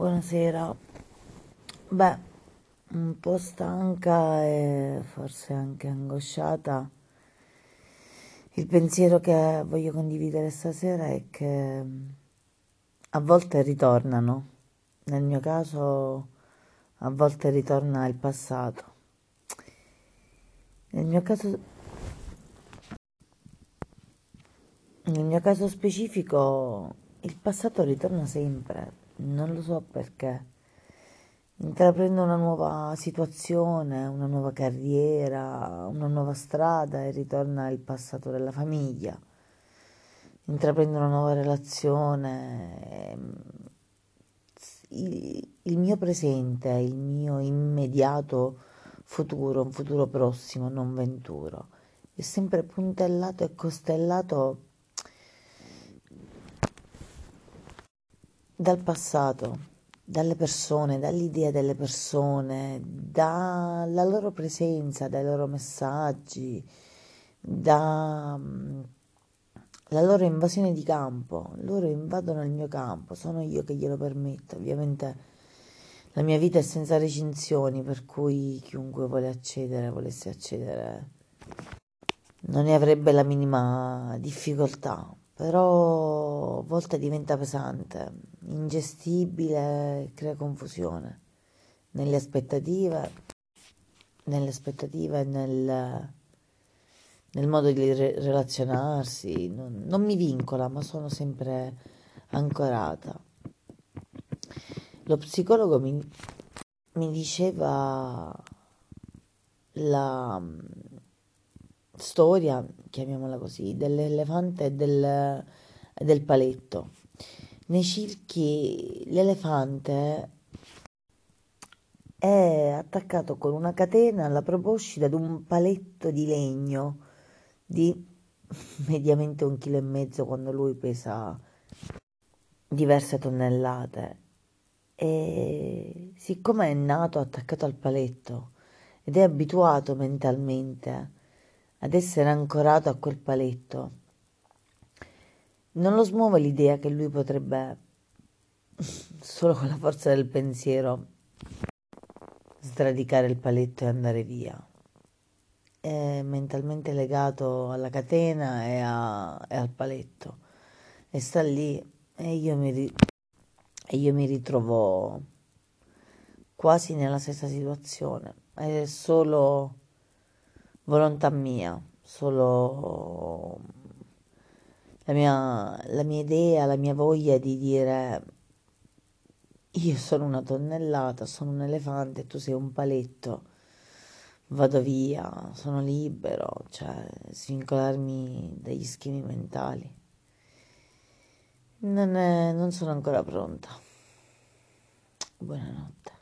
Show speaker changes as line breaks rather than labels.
Buonasera. Beh, un po' stanca e forse anche angosciata. Il pensiero che voglio condividere stasera è che a volte ritornano. Nel mio caso, a volte ritorna il passato. Nel mio caso, nel mio caso specifico, il passato ritorna sempre non lo so perché. Intraprendo una nuova situazione, una nuova carriera, una nuova strada e ritorna il passato della famiglia. Intraprendo una nuova relazione. Ehm, il, il mio presente, il mio immediato futuro, un futuro prossimo, non venturo, è sempre puntellato e costellato dal passato, dalle persone, dall'idea delle persone, dalla loro presenza, dai loro messaggi, dalla loro invasione di campo. Loro invadono il mio campo, sono io che glielo permetto. Ovviamente la mia vita è senza recinzioni, per cui chiunque vuole accedere, volesse accedere, non ne avrebbe la minima difficoltà però a volte diventa pesante, ingestibile, crea confusione nelle aspettative, nelle aspettative nel, nel modo di re- relazionarsi, non, non mi vincola, ma sono sempre ancorata. Lo psicologo mi, mi diceva la storia, chiamiamola così, dell'elefante e del, del paletto. Nei circhi l'elefante è attaccato con una catena alla proboscide ad un paletto di legno di mediamente un chilo e mezzo quando lui pesa diverse tonnellate e siccome è nato attaccato al paletto ed è abituato mentalmente ad essere ancorato a quel paletto. Non lo smuove l'idea che lui potrebbe, solo con la forza del pensiero, sradicare il paletto e andare via. È mentalmente legato alla catena e, a, e al paletto e sta lì e io mi, ri, e io mi ritrovo quasi nella stessa situazione. È solo volontà mia, solo la mia, la mia idea, la mia voglia di dire io sono una tonnellata, sono un elefante, tu sei un paletto, vado via, sono libero, cioè svincolarmi dagli schemi mentali. Non, è, non sono ancora pronta. Buonanotte.